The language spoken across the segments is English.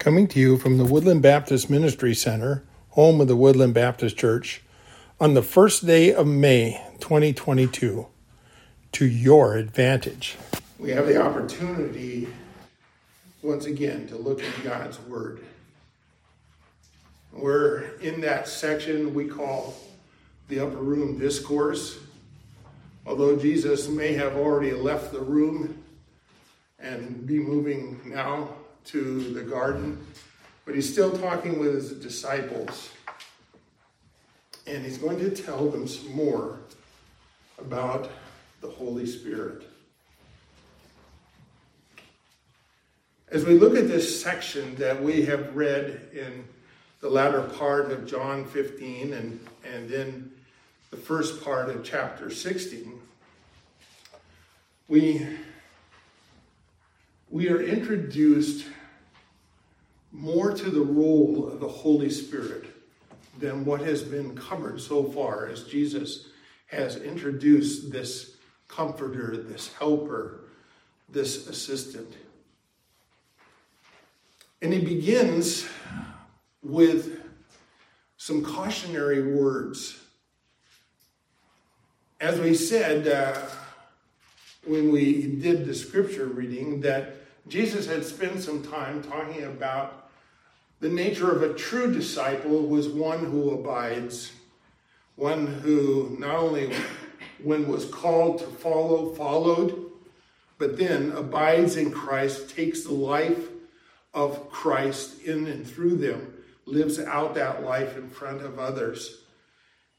Coming to you from the Woodland Baptist Ministry Center, home of the Woodland Baptist Church, on the first day of May 2022, to your advantage. We have the opportunity once again to look at God's Word. We're in that section we call the Upper Room Discourse. Although Jesus may have already left the room and be moving now to the garden, but he's still talking with his disciples. And he's going to tell them some more about the Holy Spirit. As we look at this section that we have read in the latter part of John 15 and, and then the first part of chapter 16, we, we are introduced more to the role of the Holy Spirit than what has been covered so far as Jesus has introduced this comforter, this helper, this assistant. And he begins with some cautionary words. As we said uh, when we did the scripture reading, that Jesus had spent some time talking about the nature of a true disciple was one who abides, one who not only when was called to follow, followed, but then abides in Christ, takes the life of Christ in and through them, lives out that life in front of others.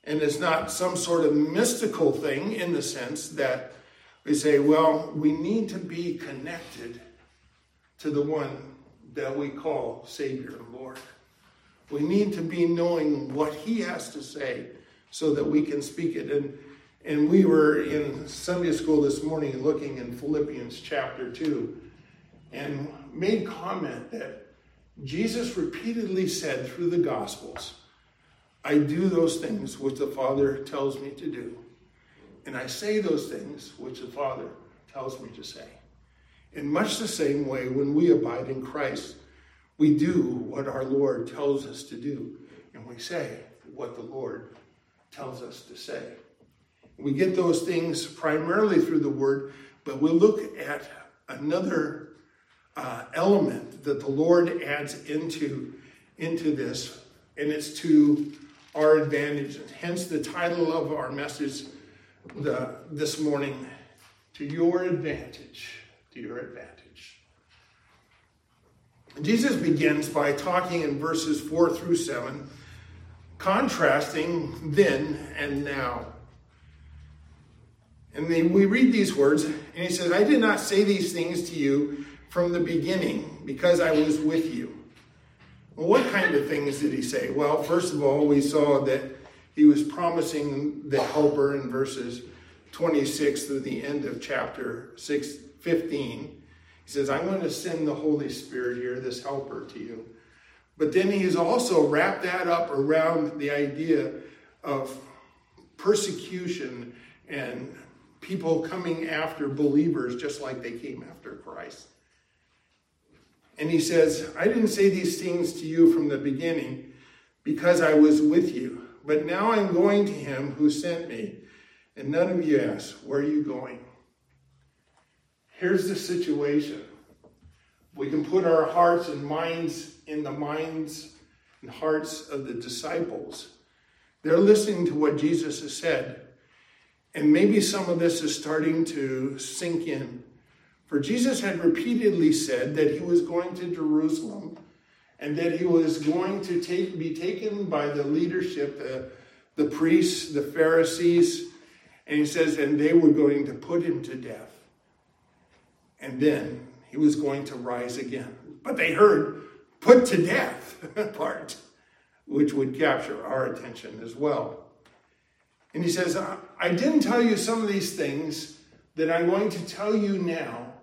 And it's not some sort of mystical thing in the sense that we say, well, we need to be connected to the one that we call Savior and Lord. We need to be knowing what He has to say so that we can speak it. And, and we were in Sunday school this morning looking in Philippians chapter 2 and made comment that Jesus repeatedly said through the Gospels, I do those things which the Father tells me to do. And I say those things which the Father tells me to say. In much the same way, when we abide in Christ, we do what our Lord tells us to do, and we say what the Lord tells us to say. We get those things primarily through the Word, but we'll look at another uh, element that the Lord adds into, into this, and it's to our advantage. Hence the title of our message the, this morning, To Your Advantage to your advantage. Jesus begins by talking in verses 4 through 7, contrasting then and now. And then we read these words, and he says, I did not say these things to you from the beginning because I was with you. Well, what kind of things did he say? Well, first of all, we saw that he was promising the helper in verses 26 through the end of chapter 6, 15. He says, I'm going to send the Holy Spirit here, this helper to you. But then he's also wrapped that up around the idea of persecution and people coming after believers just like they came after Christ. And he says, I didn't say these things to you from the beginning because I was with you. But now I'm going to him who sent me. And none of you ask, Where are you going? Here's the situation. We can put our hearts and minds in the minds and hearts of the disciples. They're listening to what Jesus has said. And maybe some of this is starting to sink in. For Jesus had repeatedly said that he was going to Jerusalem and that he was going to take, be taken by the leadership, the, the priests, the Pharisees, and he says, and they were going to put him to death. And then he was going to rise again. But they heard put to death part, which would capture our attention as well. And he says, I didn't tell you some of these things that I'm going to tell you now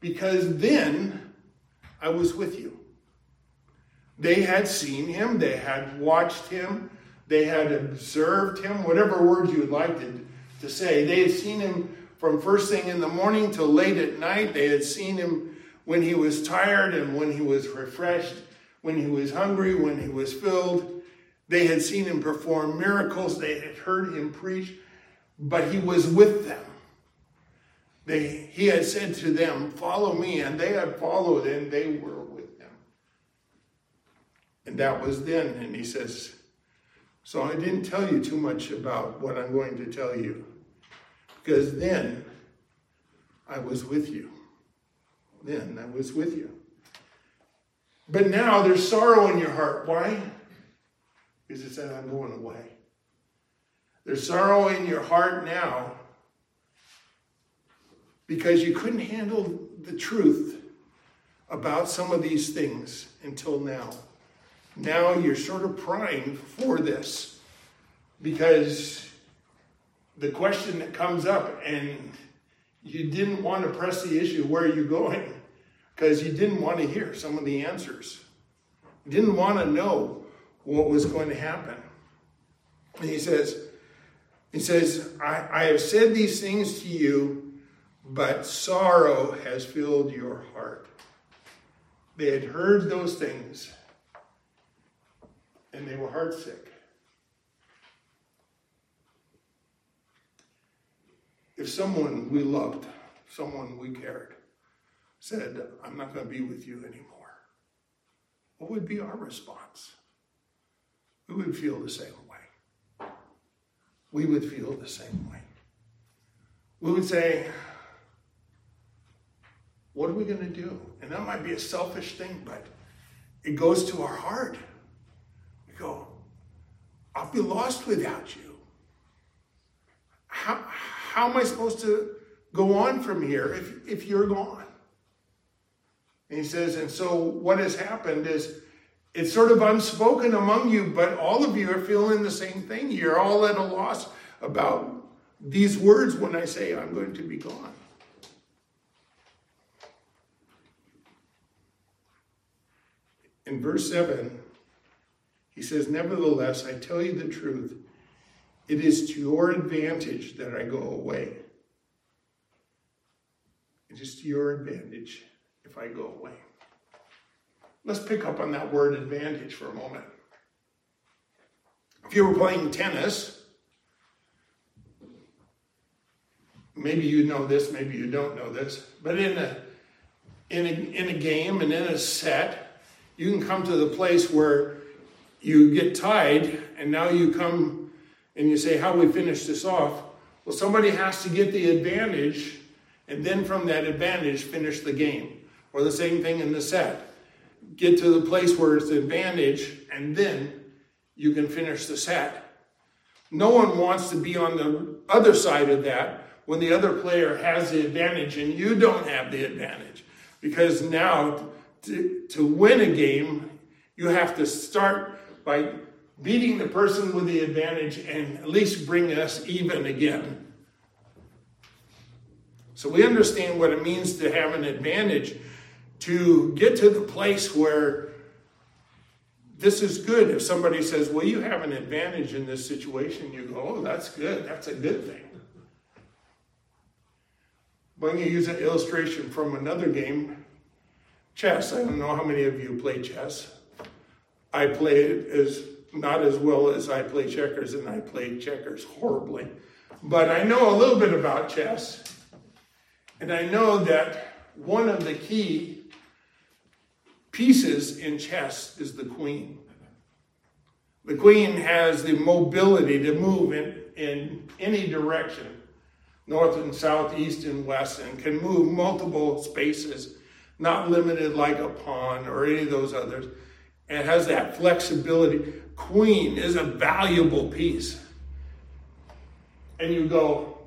because then I was with you. They had seen him, they had watched him, they had observed him, whatever words you would like to, to say. They had seen him from first thing in the morning till late at night. They had seen him when he was tired and when he was refreshed, when he was hungry, when he was filled. They had seen him perform miracles, they had heard him preach, but he was with them. They, he had said to them, Follow me, and they had followed, and they were with him. And that was then. And he says, So I didn't tell you too much about what I'm going to tell you, because then I was with you. Then I was with you. But now there's sorrow in your heart. Why? Because it said, I'm going away. There's sorrow in your heart now because you couldn't handle the truth about some of these things until now. Now you're sort of primed for this because the question that comes up, and you didn't want to press the issue where are you going because you didn't want to hear some of the answers. You didn't want to know what was going to happen. And he says, he says, I, I have said these things to you but sorrow has filled your heart. They had heard those things and they were heartsick. If someone we loved, someone we cared, said, I'm not going to be with you anymore, what would be our response? We would feel the same way. We would feel the same way. We would say, what are we going to do? And that might be a selfish thing, but it goes to our heart. We go, I'll be lost without you. How, how am I supposed to go on from here if, if you're gone? And he says, and so what has happened is it's sort of unspoken among you, but all of you are feeling the same thing. You're all at a loss about these words when I say I'm going to be gone. in verse 7, he says, Nevertheless, I tell you the truth, it is to your advantage that I go away. It is to your advantage if I go away. Let's pick up on that word advantage for a moment. If you were playing tennis, maybe you know this, maybe you don't know this, but in a in a, in a game and in a set, you can come to the place where you get tied and now you come and you say, How we finish this off? Well, somebody has to get the advantage and then from that advantage finish the game. Or the same thing in the set. Get to the place where it's the advantage and then you can finish the set. No one wants to be on the other side of that when the other player has the advantage and you don't have the advantage. Because now to, to win a game, you have to start by beating the person with the advantage and at least bring us even again. So we understand what it means to have an advantage, to get to the place where this is good. If somebody says, Well, you have an advantage in this situation, you go, Oh, that's good. That's a good thing. But I'm going to use an illustration from another game chess. I don't know how many of you play chess. I play it as not as well as I play checkers, and I play checkers horribly. But I know a little bit about chess, and I know that one of the key pieces in chess is the queen. The queen has the mobility to move in, in any direction, north and south, east and west, and can move multiple spaces not limited like a pawn or any of those others. And has that flexibility. Queen is a valuable piece. And you go,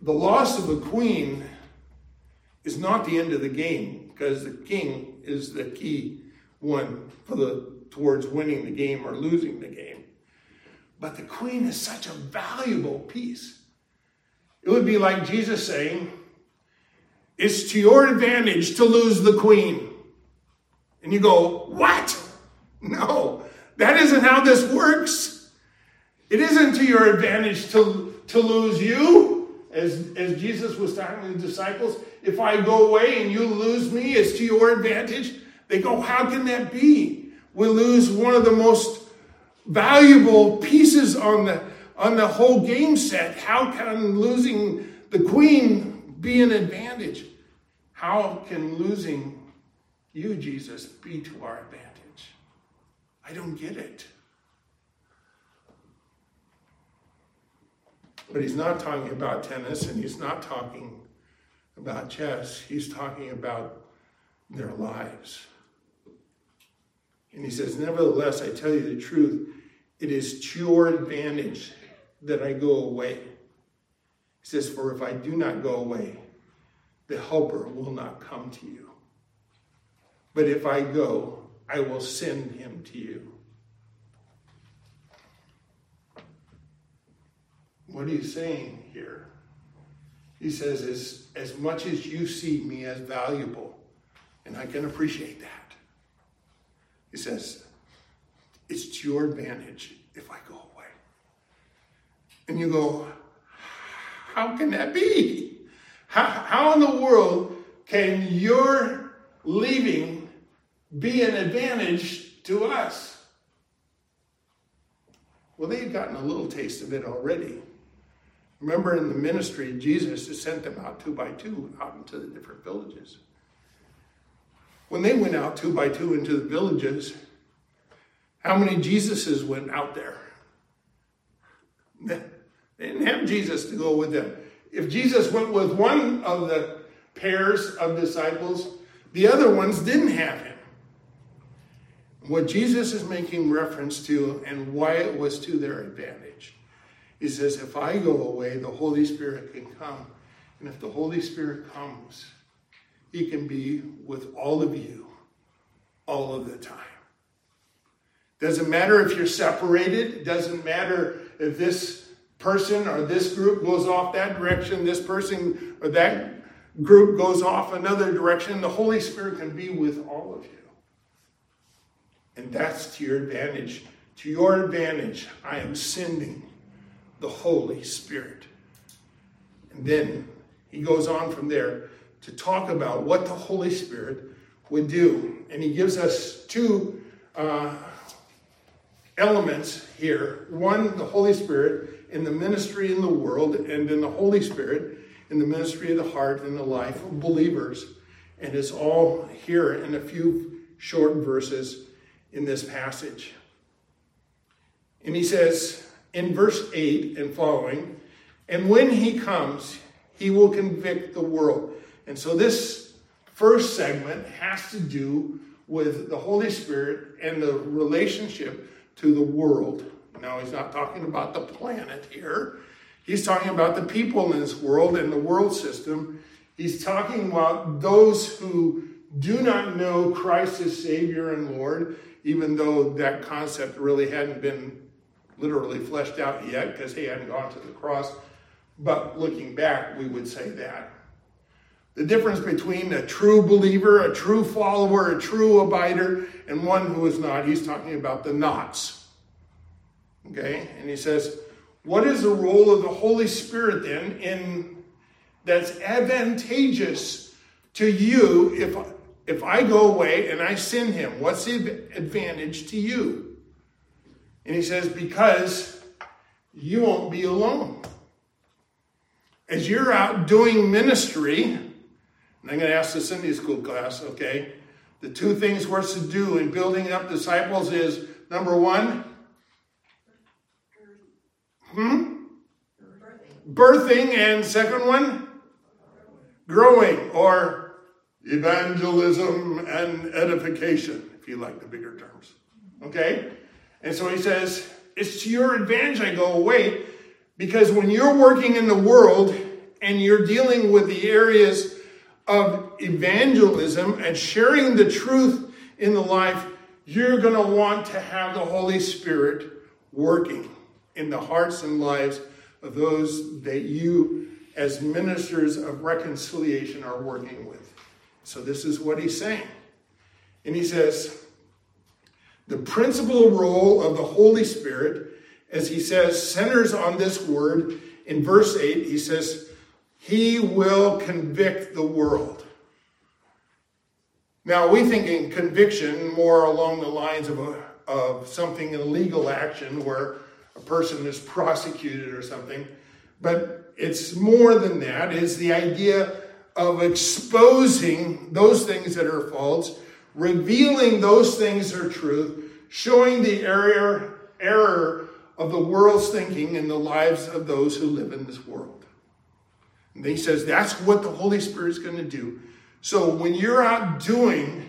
the loss of a queen is not the end of the game because the king is the key one for the towards winning the game or losing the game. But the queen is such a valuable piece. It would be like Jesus saying, it's to your advantage to lose the queen. And you go, What? No, that isn't how this works. It isn't to your advantage to, to lose you. as, as Jesus was talking to the disciples, if I go away and you lose me, it's to your advantage. They go, How can that be? We lose one of the most valuable pieces on the on the whole game set. How can losing the queen be an advantage? How can losing you, Jesus, be to our advantage? I don't get it. But he's not talking about tennis and he's not talking about chess. He's talking about their lives. And he says, Nevertheless, I tell you the truth, it is to your advantage that I go away. He says, For if I do not go away, the Helper will not come to you. But if I go, I will send him to you. What are you saying here? He says, as, as much as you see me as valuable, and I can appreciate that, he says, it's to your advantage if I go away. And you go, how can that be? How, how in the world can your leaving be an advantage to us? Well, they've gotten a little taste of it already. Remember in the ministry, Jesus sent them out two by two out into the different villages. When they went out two by two into the villages, how many Jesuses went out there? They didn't have Jesus to go with them. If Jesus went with one of the pairs of disciples, the other ones didn't have him. What Jesus is making reference to and why it was to their advantage. He says, if I go away, the Holy Spirit can come. And if the Holy Spirit comes, he can be with all of you all of the time. Doesn't matter if you're separated, doesn't matter if this person or this group goes off that direction, this person or that group goes off another direction. The Holy Spirit can be with all of you. And that's to your advantage. To your advantage, I am sending the Holy Spirit. And then he goes on from there to talk about what the Holy Spirit would do. And he gives us two uh, elements here one, the Holy Spirit in the ministry in the world, and then the Holy Spirit in the ministry of the heart and the life of believers. And it's all here in a few short verses in this passage. And he says in verse 8 and following, and when he comes, he will convict the world. And so this first segment has to do with the Holy Spirit and the relationship to the world. Now, he's not talking about the planet here. He's talking about the people in this world and the world system. He's talking about those who do not know Christ as Savior and Lord, even though that concept really hadn't been literally fleshed out yet because he hadn't gone to the cross. But looking back, we would say that. The difference between a true believer, a true follower, a true abider, and one who is not, he's talking about the nots. Okay? And he says, What is the role of the Holy Spirit then in that's advantageous to you if, if I go away and I send him? What's the advantage to you? And he says, Because you won't be alone. As you're out doing ministry, and I'm going to ask the Sunday school class, okay? The two things we're to do in building up disciples is number one, Hmm? Birthing. Birthing, and second one? Growing, or evangelism and edification, if you like the bigger terms. Okay? And so he says, It's to your advantage I go away, because when you're working in the world and you're dealing with the areas of evangelism and sharing the truth in the life, you're going to want to have the Holy Spirit working in the hearts and lives of those that you, as ministers of reconciliation, are working with. So, this is what he's saying. And he says, the principal role of the Holy Spirit, as he says, centers on this word. In verse 8, he says, he will convict the world. Now, we think in conviction more along the lines of, a, of something, in legal action where a person is prosecuted or something. But it's more than that. It's the idea of exposing those things that are false, revealing those things that are truth, showing the error, error of the world's thinking in the lives of those who live in this world. And he says that's what the Holy Spirit is going to do. So when you're out doing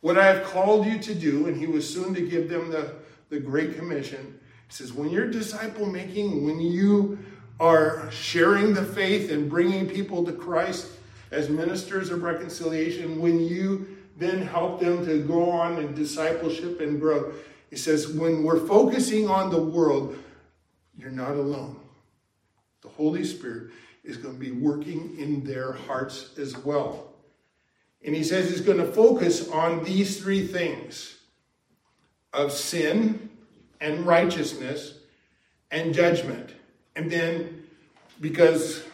what I have called you to do, and he was soon to give them the, the Great Commission, he says, when you're disciple making, when you are sharing the faith and bringing people to Christ as ministers of reconciliation, when you then help them to go on in discipleship and grow, he says, when we're focusing on the world, you're not alone. The Holy Spirit is going to be working in their hearts as well. And he says he's going to focus on these three things of sin and righteousness and judgment. And then, because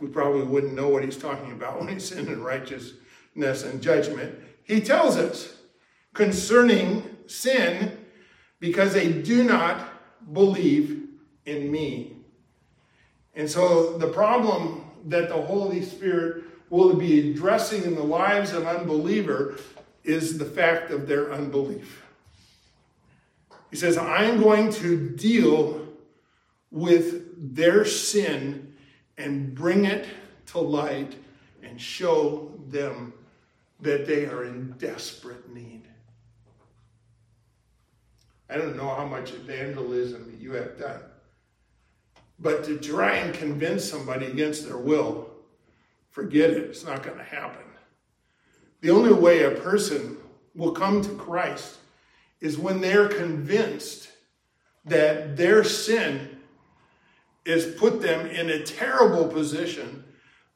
we probably wouldn't know what he's talking about when he's sin and righteousness and judgment, he tells us concerning sin because they do not believe in me. And so the problem that the Holy Spirit will be addressing in the lives of unbeliever is the fact of their unbelief. He says, I'm going to deal with their sin and bring it to light and show them that they are in desperate need. I don't know how much evangelism you have done. But to try and convince somebody against their will, forget it. It's not going to happen. The only way a person will come to Christ is when they're convinced that their sin is put them in a terrible position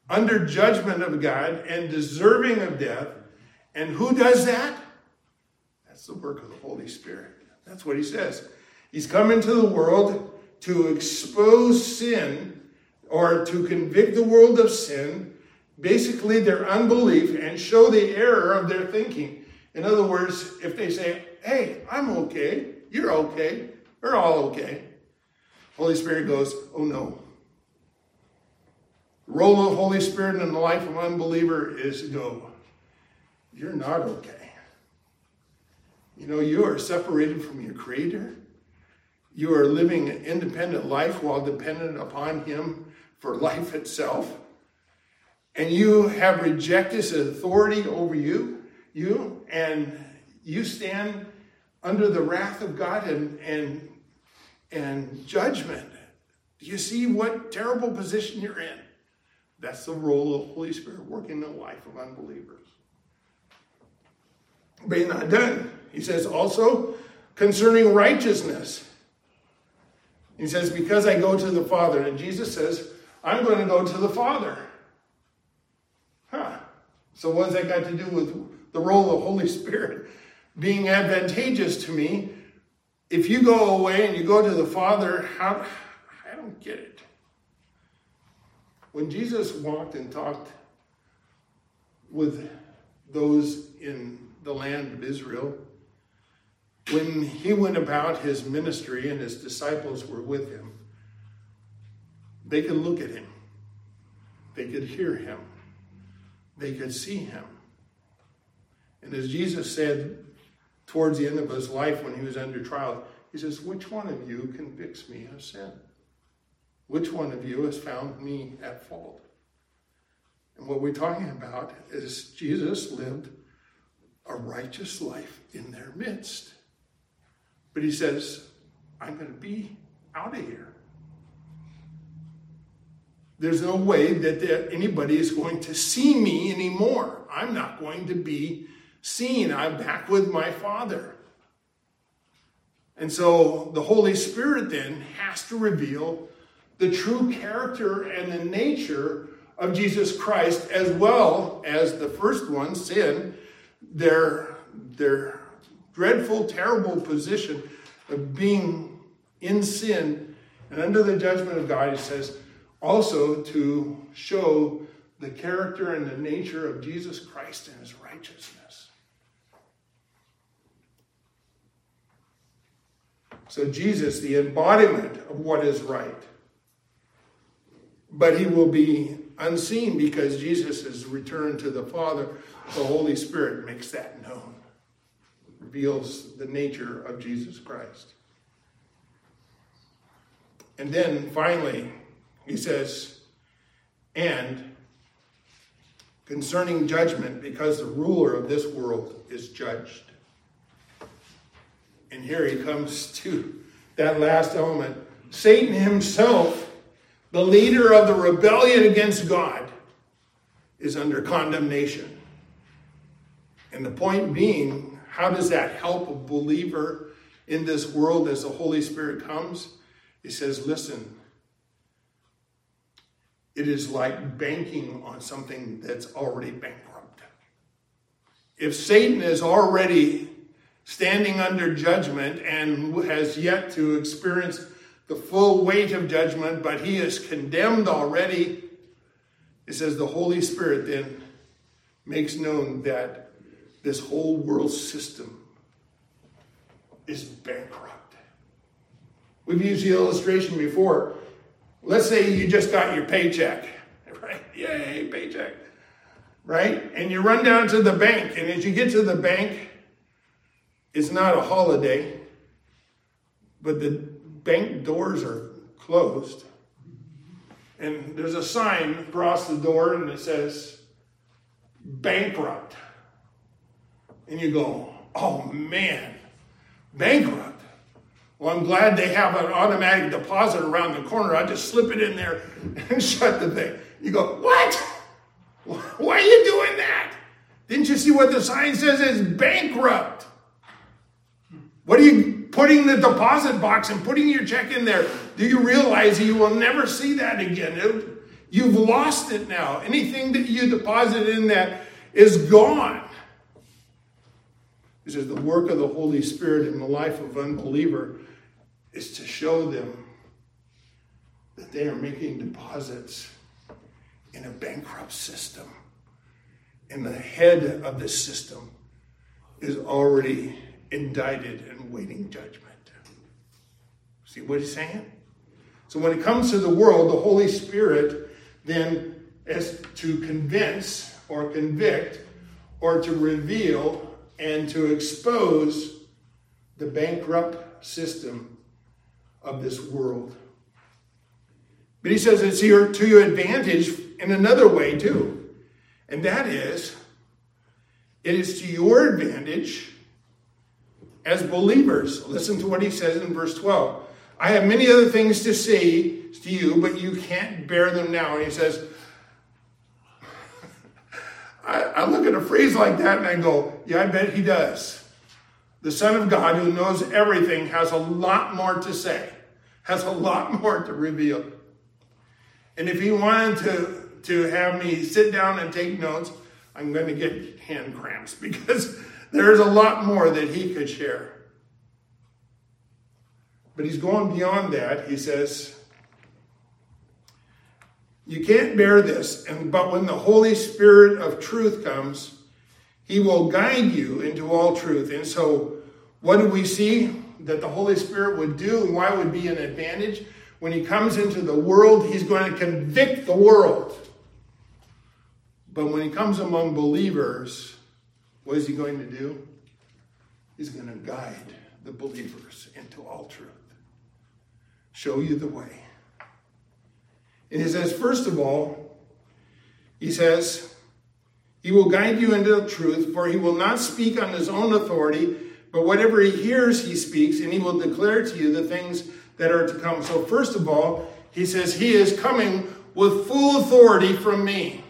under judgment of God and deserving of death. And who does that? That's the work of the Holy Spirit. That's what he says. He's come into the world to expose sin or to convict the world of sin, basically their unbelief, and show the error of their thinking. In other words, if they say, hey, I'm okay, you're okay, we're all okay, Holy Spirit goes, oh no. Role of Holy Spirit in the life of an unbeliever is go. You're not okay. You know, you are separated from your Creator. You are living an independent life while dependent upon Him for life itself. And you have rejected His authority over you, you, and you stand under the wrath of God and, and, and judgment. Do you see what terrible position you're in? That's the role of the Holy Spirit working in the life of unbelievers. But he's not done. He says also concerning righteousness. He says, Because I go to the Father. And Jesus says, I'm going to go to the Father. Huh. So, what has that got to do with the role of Holy Spirit being advantageous to me? If you go away and you go to the Father, how, I don't get it. When Jesus walked and talked with those in the land of Israel, when he went about his ministry and his disciples were with him, they could look at him, they could hear him, they could see him. And as Jesus said towards the end of his life when he was under trial, he says, Which one of you convicts me of sin? Which one of you has found me at fault? And what we're talking about is Jesus lived a righteous life in their midst. But he says, I'm going to be out of here. There's no way that anybody is going to see me anymore. I'm not going to be seen. I'm back with my Father. And so the Holy Spirit then has to reveal the true character and the nature of Jesus Christ, as well as the first one, sin, their, their dreadful, terrible position of being in sin and under the judgment of God, he says, also to show the character and the nature of Jesus Christ and his righteousness. So, Jesus, the embodiment of what is right. But he will be unseen because Jesus has returned to the Father. The Holy Spirit makes that known, reveals the nature of Jesus Christ. And then finally, he says, and concerning judgment, because the ruler of this world is judged. And here he comes to that last element. Satan himself, the leader of the rebellion against God, is under condemnation. And the point being, how does that help a believer in this world as the Holy Spirit comes? He says, listen, it is like banking on something that's already bankrupt. If Satan is already standing under judgment and has yet to experience the full weight of judgment, but he is condemned already, it says the Holy Spirit then makes known that this whole world system is bankrupt. We've used the illustration before. Let's say you just got your paycheck, right? Yay, paycheck, right? And you run down to the bank, and as you get to the bank, it's not a holiday, but the bank doors are closed. And there's a sign across the door, and it says, bankrupt. And you go, oh man, bankrupt. Well, I'm glad they have an automatic deposit around the corner. I just slip it in there and shut the thing. You go, what? Why are you doing that? Didn't you see what the sign says? It's bankrupt. What are you putting the deposit box and putting your check in there? Do you realize you will never see that again? You've lost it now. Anything that you deposited in that is gone. This is the work of the Holy Spirit in the life of unbeliever is to show them that they are making deposits in a bankrupt system. And the head of the system is already indicted and waiting judgment. See what he's saying? So when it comes to the world, the Holy Spirit then is to convince or convict or to reveal and to expose the bankrupt system of this world. But he says it's here to your advantage in another way too. And that is, it is to your advantage as believers. Listen to what he says in verse 12. I have many other things to say to you, but you can't bear them now. And he says, I, I look at a phrase like that and I go, yeah, I bet he does the Son of God, who knows everything, has a lot more to say, has a lot more to reveal. And if he wanted to, to have me sit down and take notes, I'm going to get hand cramps because there's a lot more that he could share. But he's going beyond that. He says, You can't bear this, and but when the Holy Spirit of truth comes, he will guide you into all truth. And so, what do we see that the Holy Spirit would do and why would be an advantage? When he comes into the world, he's going to convict the world. But when he comes among believers, what is he going to do? He's going to guide the believers into all truth, show you the way. And he says, first of all, he says, he will guide you into the truth, for he will not speak on his own authority, but whatever he hears, he speaks, and he will declare to you the things that are to come. So, first of all, he says, He is coming with full authority from me.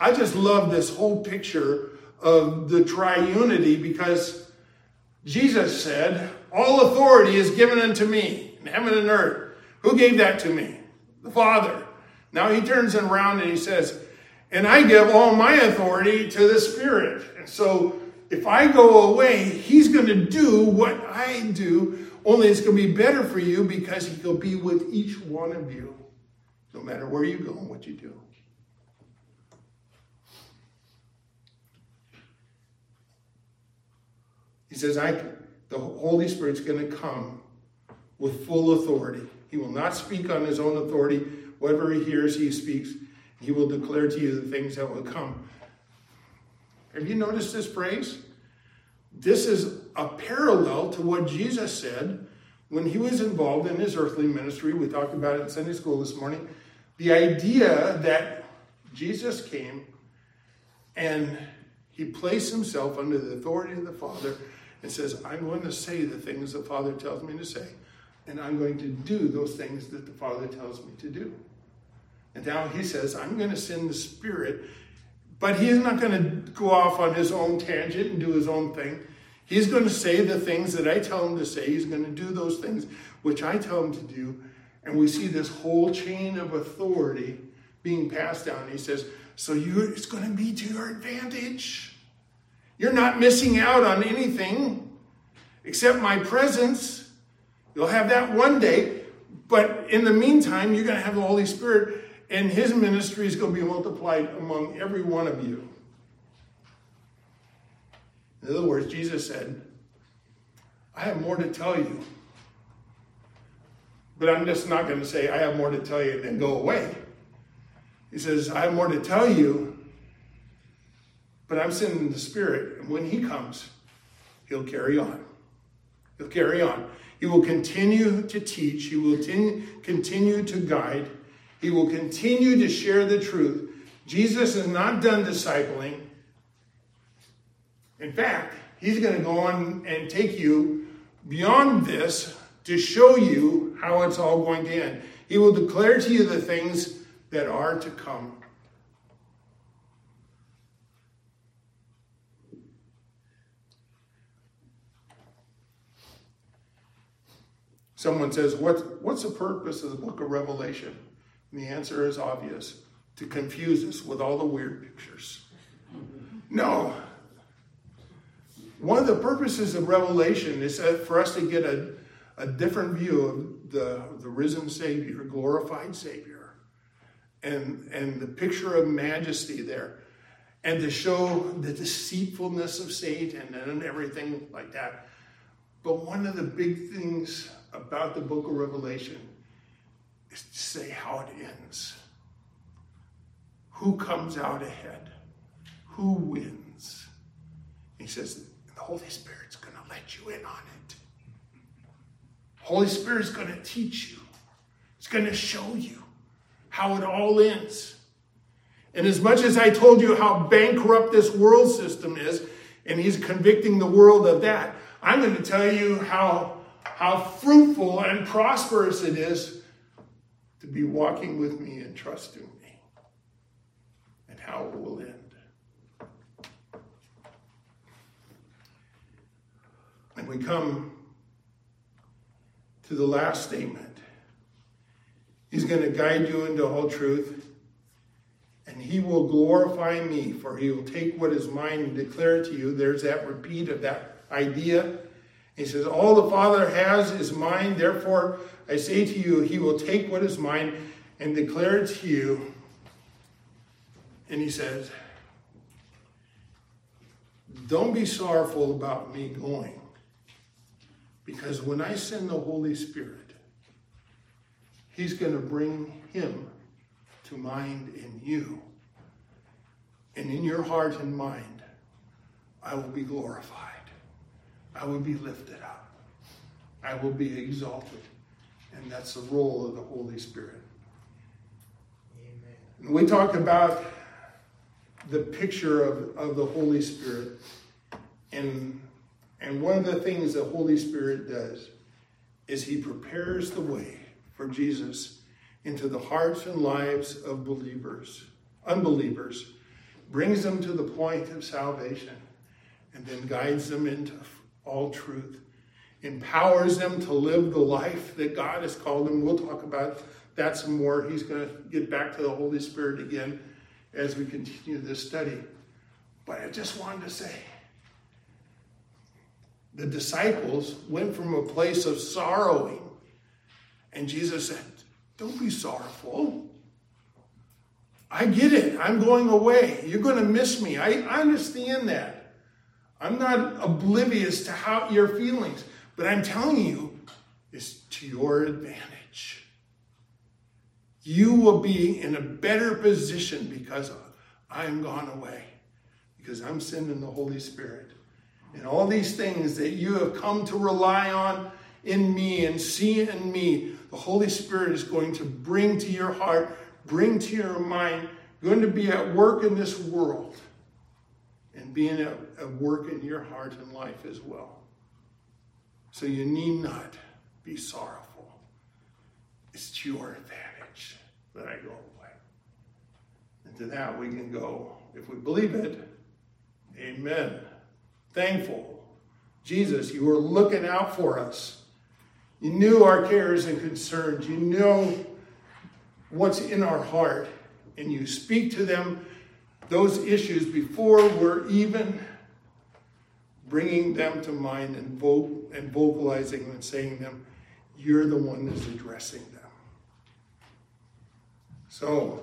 I just love this whole picture of the triunity because Jesus said, All authority is given unto me in heaven and earth. Who gave that to me? The Father. Now he turns around and he says, And I give all my authority to the Spirit. And so if I go away, he's going to do what I do, only it's going to be better for you because he'll be with each one of you. no matter where you go and what you do. He says, I, the Holy Spirit's going to come with full authority. He will not speak on his own authority. Whatever he hears, he speaks. He will declare to you the things that will come. Have you noticed this phrase? This is a parallel to what Jesus said when he was involved in his earthly ministry. We talked about it in Sunday school this morning. The idea that Jesus came and he placed himself under the authority of the Father and says, I'm going to say the things the Father tells me to say, and I'm going to do those things that the Father tells me to do. And now he says, I'm going to send the Spirit, but he's not going to go off on his own tangent and do his own thing. He's going to say the things that I tell him to say. He's going to do those things which I tell him to do. And we see this whole chain of authority being passed down. He says, So you, it's going to be to your advantage. You're not missing out on anything except my presence. You'll have that one day. But in the meantime, you're going to have the Holy Spirit, and his ministry is going to be multiplied among every one of you. In other words, Jesus said, I have more to tell you. But I'm just not going to say, I have more to tell you, and then go away. He says, I have more to tell you, but I'm sending the Spirit. And when He comes, He'll carry on. He'll carry on. He will continue to teach. He will continue to guide. He will continue to share the truth. Jesus is not done discipling. In fact, he's going to go on and take you beyond this to show you how it's all going to end. He will declare to you the things that are to come. Someone says, what, What's the purpose of the book of Revelation? And the answer is obvious to confuse us with all the weird pictures. No, one of the purposes of Revelation is for us to get a, a different view of the, the risen Savior, glorified Savior, and, and the picture of majesty there, and to show the deceitfulness of Satan and everything like that. But one of the big things about the book of Revelation is to say how it ends. Who comes out ahead? Who wins? He says, the Holy Spirit's going to let you in on it. Holy Spirit's going to teach you. It's going to show you how it all ends. And as much as I told you how bankrupt this world system is, and he's convicting the world of that, I'm going to tell you how, how fruitful and prosperous it is to be walking with me and trusting me, and how it will end. And we come to the last statement. He's going to guide you into all truth, and he will glorify me, for he will take what is mine and declare it to you. There's that repeat of that idea. He says, All the Father has is mine, therefore I say to you, he will take what is mine and declare it to you. And he says, Don't be sorrowful about me going because when I send the Holy Spirit, He's going to bring Him to mind in you. And in your heart and mind, I will be glorified. I will be lifted up. I will be exalted. And that's the role of the Holy Spirit. Amen. And we talk about the picture of, of the Holy Spirit in and one of the things the Holy Spirit does is he prepares the way for Jesus into the hearts and lives of believers, unbelievers, brings them to the point of salvation, and then guides them into all truth, empowers them to live the life that God has called them. We'll talk about that some more. He's going to get back to the Holy Spirit again as we continue this study. But I just wanted to say, the disciples went from a place of sorrowing. And Jesus said, Don't be sorrowful. I get it. I'm going away. You're going to miss me. I, I understand that. I'm not oblivious to how your feelings, but I'm telling you, it's to your advantage. You will be in a better position because I'm gone away, because I'm sending the Holy Spirit. And all these things that you have come to rely on in me and see in me, the Holy Spirit is going to bring to your heart, bring to your mind, going to be at work in this world and being at, at work in your heart and life as well. So you need not be sorrowful. It's to your advantage that I go away. And to that we can go, if we believe it, amen. Thankful. Jesus, you were looking out for us. You knew our cares and concerns. You know what's in our heart. And you speak to them, those issues, before we're even bringing them to mind and, vo- and vocalizing and saying them. You're the one that's addressing them. So,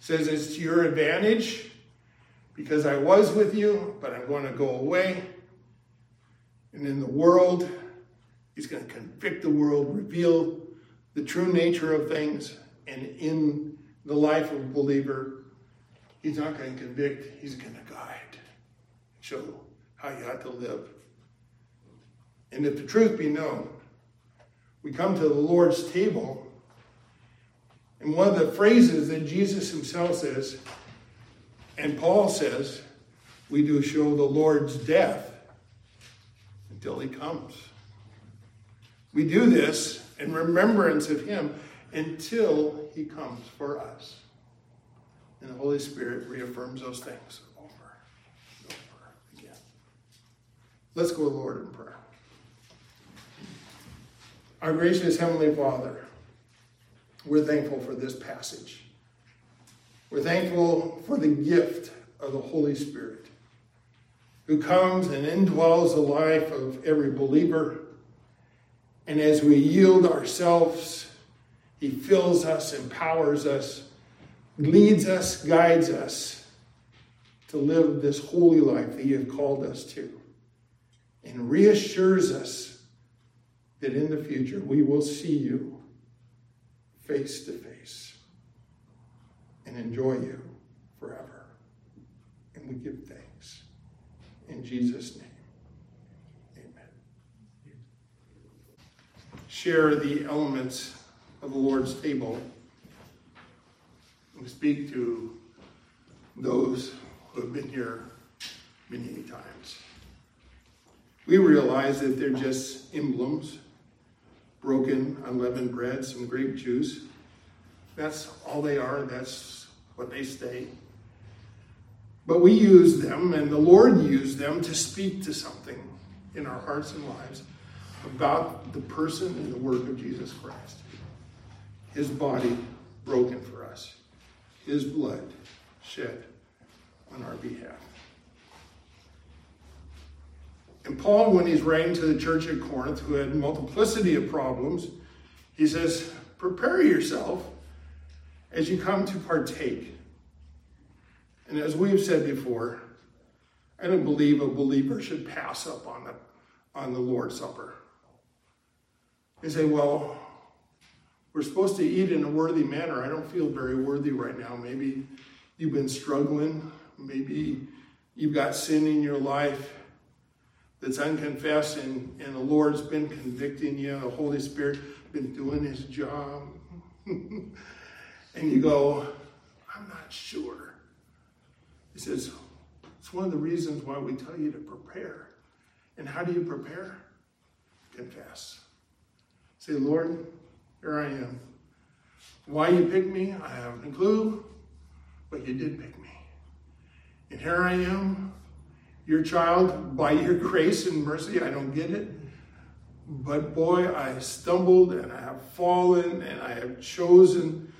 says it's to your advantage because I was with you, but I'm going to go away. And in the world, He's going to convict the world, reveal the true nature of things. And in the life of a believer, He's not going to convict, He's going to guide, and show how you ought to live. And if the truth be known, we come to the Lord's table, and one of the phrases that Jesus himself says, and Paul says, we do show the Lord's death until he comes. We do this in remembrance of him until he comes for us. And the Holy Spirit reaffirms those things over and over again. Let's go, Lord, in prayer. Our gracious Heavenly Father, we're thankful for this passage. We're thankful for the gift of the Holy Spirit who comes and indwells the life of every believer and as we yield ourselves, He fills us, empowers us, leads us, guides us to live this holy life that He has called us to, and reassures us that in the future we will see you face to face and enjoy you forever. And we give thanks. In Jesus' name. Amen. Share the elements of the Lord's table and speak to those who have been here many times. We realize that they're just emblems, broken, unleavened bread, some grape juice. That's all they are, that's what they stay. But we use them, and the Lord used them to speak to something in our hearts and lives about the person and the work of Jesus Christ. His body broken for us, his blood shed on our behalf. And Paul, when he's writing to the church at Corinth, who had multiplicity of problems, he says, Prepare yourself as you come to partake. And as we've said before, I don't believe a believer should pass up on the, on the Lord's Supper. You say, well, we're supposed to eat in a worthy manner. I don't feel very worthy right now. Maybe you've been struggling. Maybe you've got sin in your life that's unconfessed and, and the Lord's been convicting you. The Holy Spirit been doing his job. and you go, I'm not sure. He says, it's one of the reasons why we tell you to prepare. And how do you prepare? Confess. Say, Lord, here I am. Why you picked me, I have no clue, but you did pick me. And here I am, your child, by your grace and mercy. I don't get it. But boy, I stumbled and I have fallen and I have chosen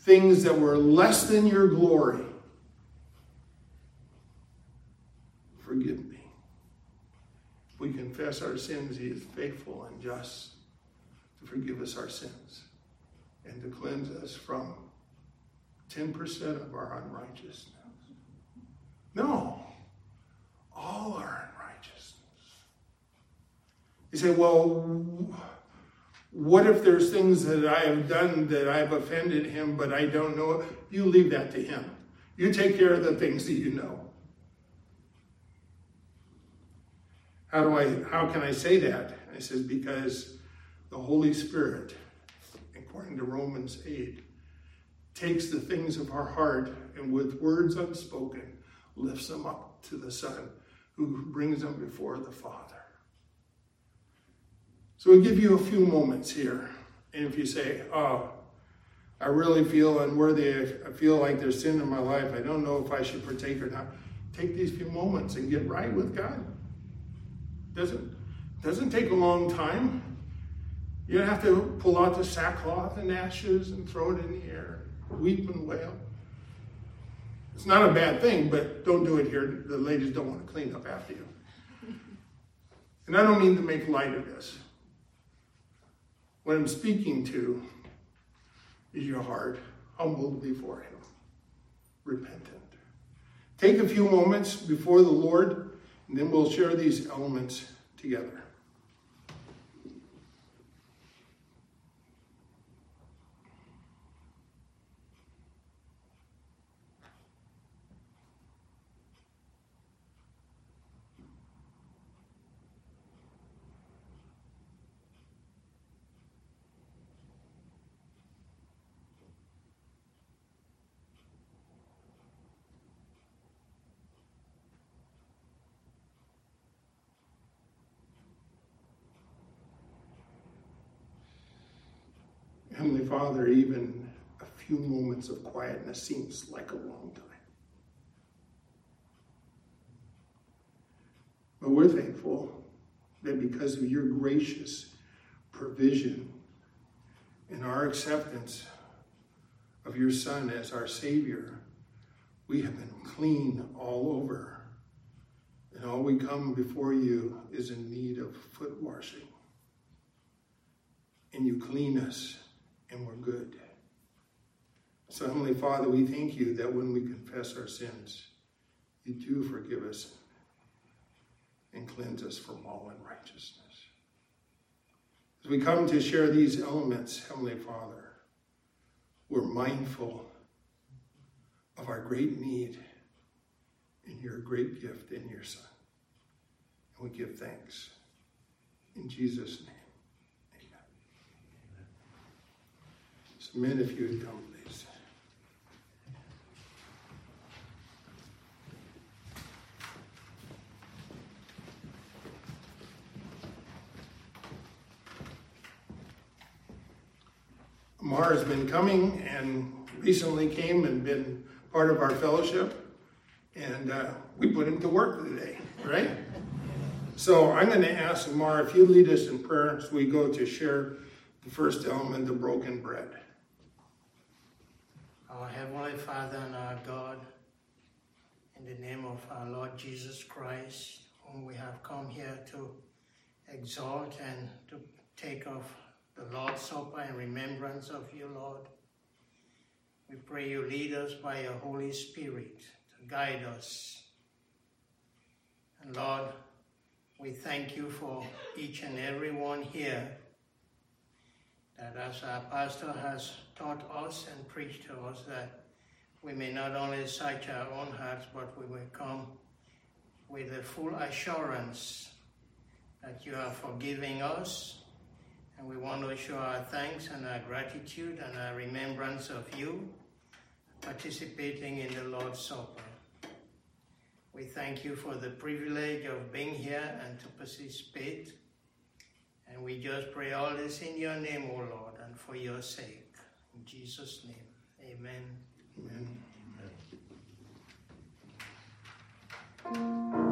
things that were less than your glory. Forgive me. If we confess our sins, He is faithful and just to forgive us our sins and to cleanse us from 10% of our unrighteousness. No, all our unrighteousness. You say, well, what if there's things that I have done that I've offended him, but I don't know? You leave that to him. You take care of the things that you know. How do I how can I say that? I says because the Holy Spirit, according to Romans 8, takes the things of our heart and with words unspoken lifts them up to the Son who brings them before the Father. So we give you a few moments here. And if you say, oh, I really feel unworthy, I feel like there's sin in my life, I don't know if I should partake or not, take these few moments and get right with God. Doesn't, doesn't take a long time. You don't have to pull out the sackcloth and ashes and throw it in the air, weep and wail. It's not a bad thing, but don't do it here. The ladies don't want to clean up after you. And I don't mean to make light of this. What I'm speaking to is your heart humbled before Him, repentant. Take a few moments before the Lord, and then we'll share these elements together. Heavenly Father, even a few moments of quietness seems like a long time. But we're thankful that because of your gracious provision and our acceptance of your Son as our Savior, we have been clean all over. And all we come before you is in need of foot washing. And you clean us and we're good. So, Heavenly Father, we thank you that when we confess our sins, you do forgive us and cleanse us from all unrighteousness. As we come to share these elements, Heavenly Father, we're mindful of our great need and your great gift in your Son. And we give thanks. In Jesus' name. So, men, if you would come, please. Amar has been coming and recently came and been part of our fellowship. And uh, we put him to work today, right? So I'm going to ask Amar if you lead us in prayer as we go to share the first element, the broken bread. Our Heavenly Father and our God, in the name of our Lord Jesus Christ, whom we have come here to exalt and to take of the Lord's Supper in remembrance of you, Lord. We pray you lead us by your Holy Spirit to guide us. And Lord, we thank you for each and every one here that as our pastor has taught us and preached to us that we may not only search our own hearts, but we may come with a full assurance that you are forgiving us. And we want to show our thanks and our gratitude and our remembrance of you participating in the Lord's Supper. We thank you for the privilege of being here and to participate. And we just pray all this in your name, O Lord, and for your sake. In Jesus' name, amen. Amen.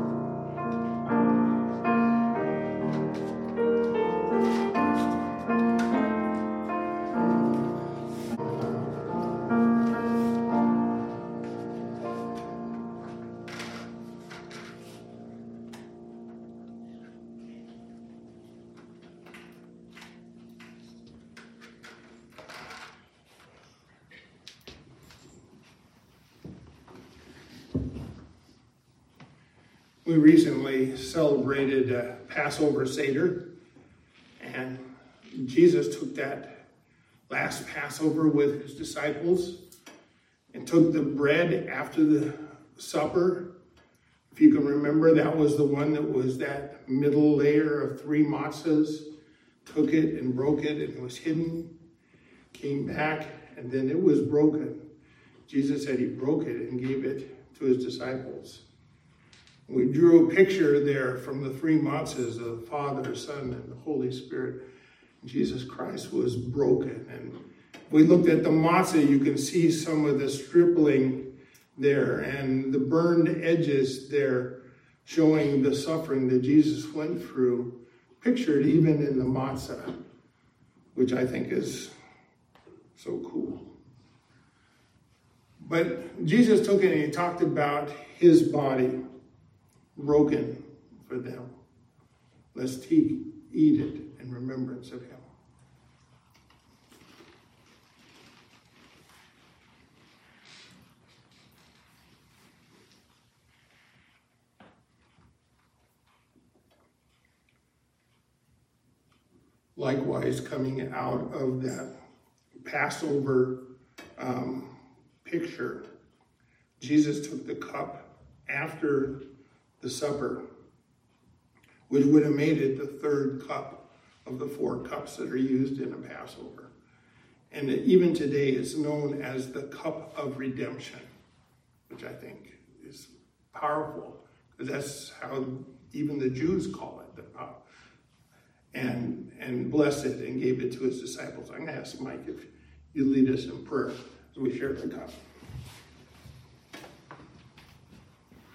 We recently celebrated uh, Passover Seder, and Jesus took that last Passover with his disciples and took the bread after the supper. If you can remember, that was the one that was that middle layer of three matzahs. Took it and broke it, and it was hidden. Came back, and then it was broken. Jesus said he broke it and gave it to his disciples. We drew a picture there from the three matzahs of the Father, Son, and the Holy Spirit. Jesus Christ was broken. And we looked at the matzah, you can see some of the stripling there and the burned edges there showing the suffering that Jesus went through, pictured even in the matzah, which I think is so cool. But Jesus took it and he talked about his body broken for them, lest he eat it in remembrance of him. Likewise, coming out of that Passover um, picture, Jesus took the cup after the supper, which would have made it the third cup of the four cups that are used in a Passover. And even today, it's known as the cup of redemption, which I think is powerful because that's how even the Jews call it. The, and and blessed it and gave it to his disciples. I'm going to ask Mike if you lead us in prayer as we share the cup.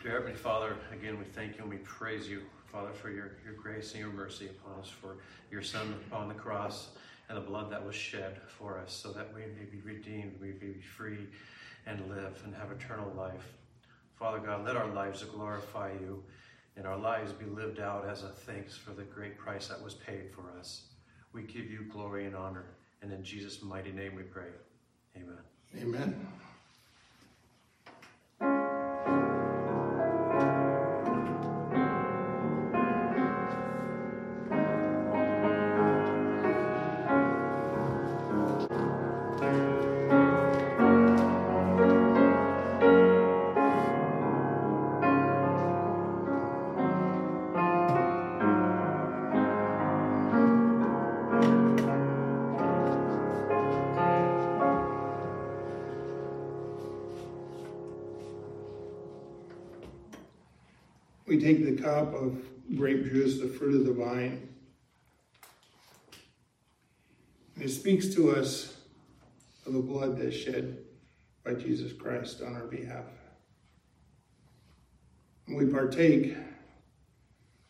Dear Heavenly Father, again, we thank you and we praise you, Father, for your, your grace and your mercy upon us, for your Son upon the cross and the blood that was shed for us, so that we may be redeemed, we may be free and live and have eternal life. Father God, let our lives glorify you and our lives be lived out as a thanks for the great price that was paid for us. We give you glory and honor, and in Jesus' mighty name we pray. Amen. Amen. Take the cup of grape juice, the fruit of the vine. And it speaks to us of the blood that's shed by Jesus Christ on our behalf. And we partake.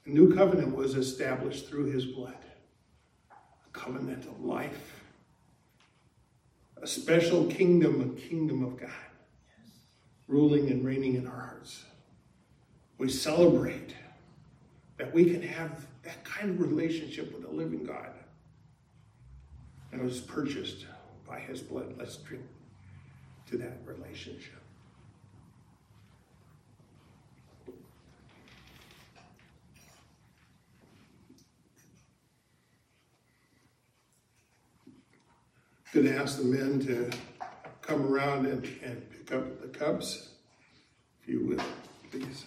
A new covenant was established through his blood, a covenant of life, a special kingdom, a kingdom of God, ruling and reigning in our hearts we celebrate that we can have that kind of relationship with the living God. That was purchased by his blood. Let's drink to that relationship. Going to ask the men to come around and, and pick up the cups, if you will, please.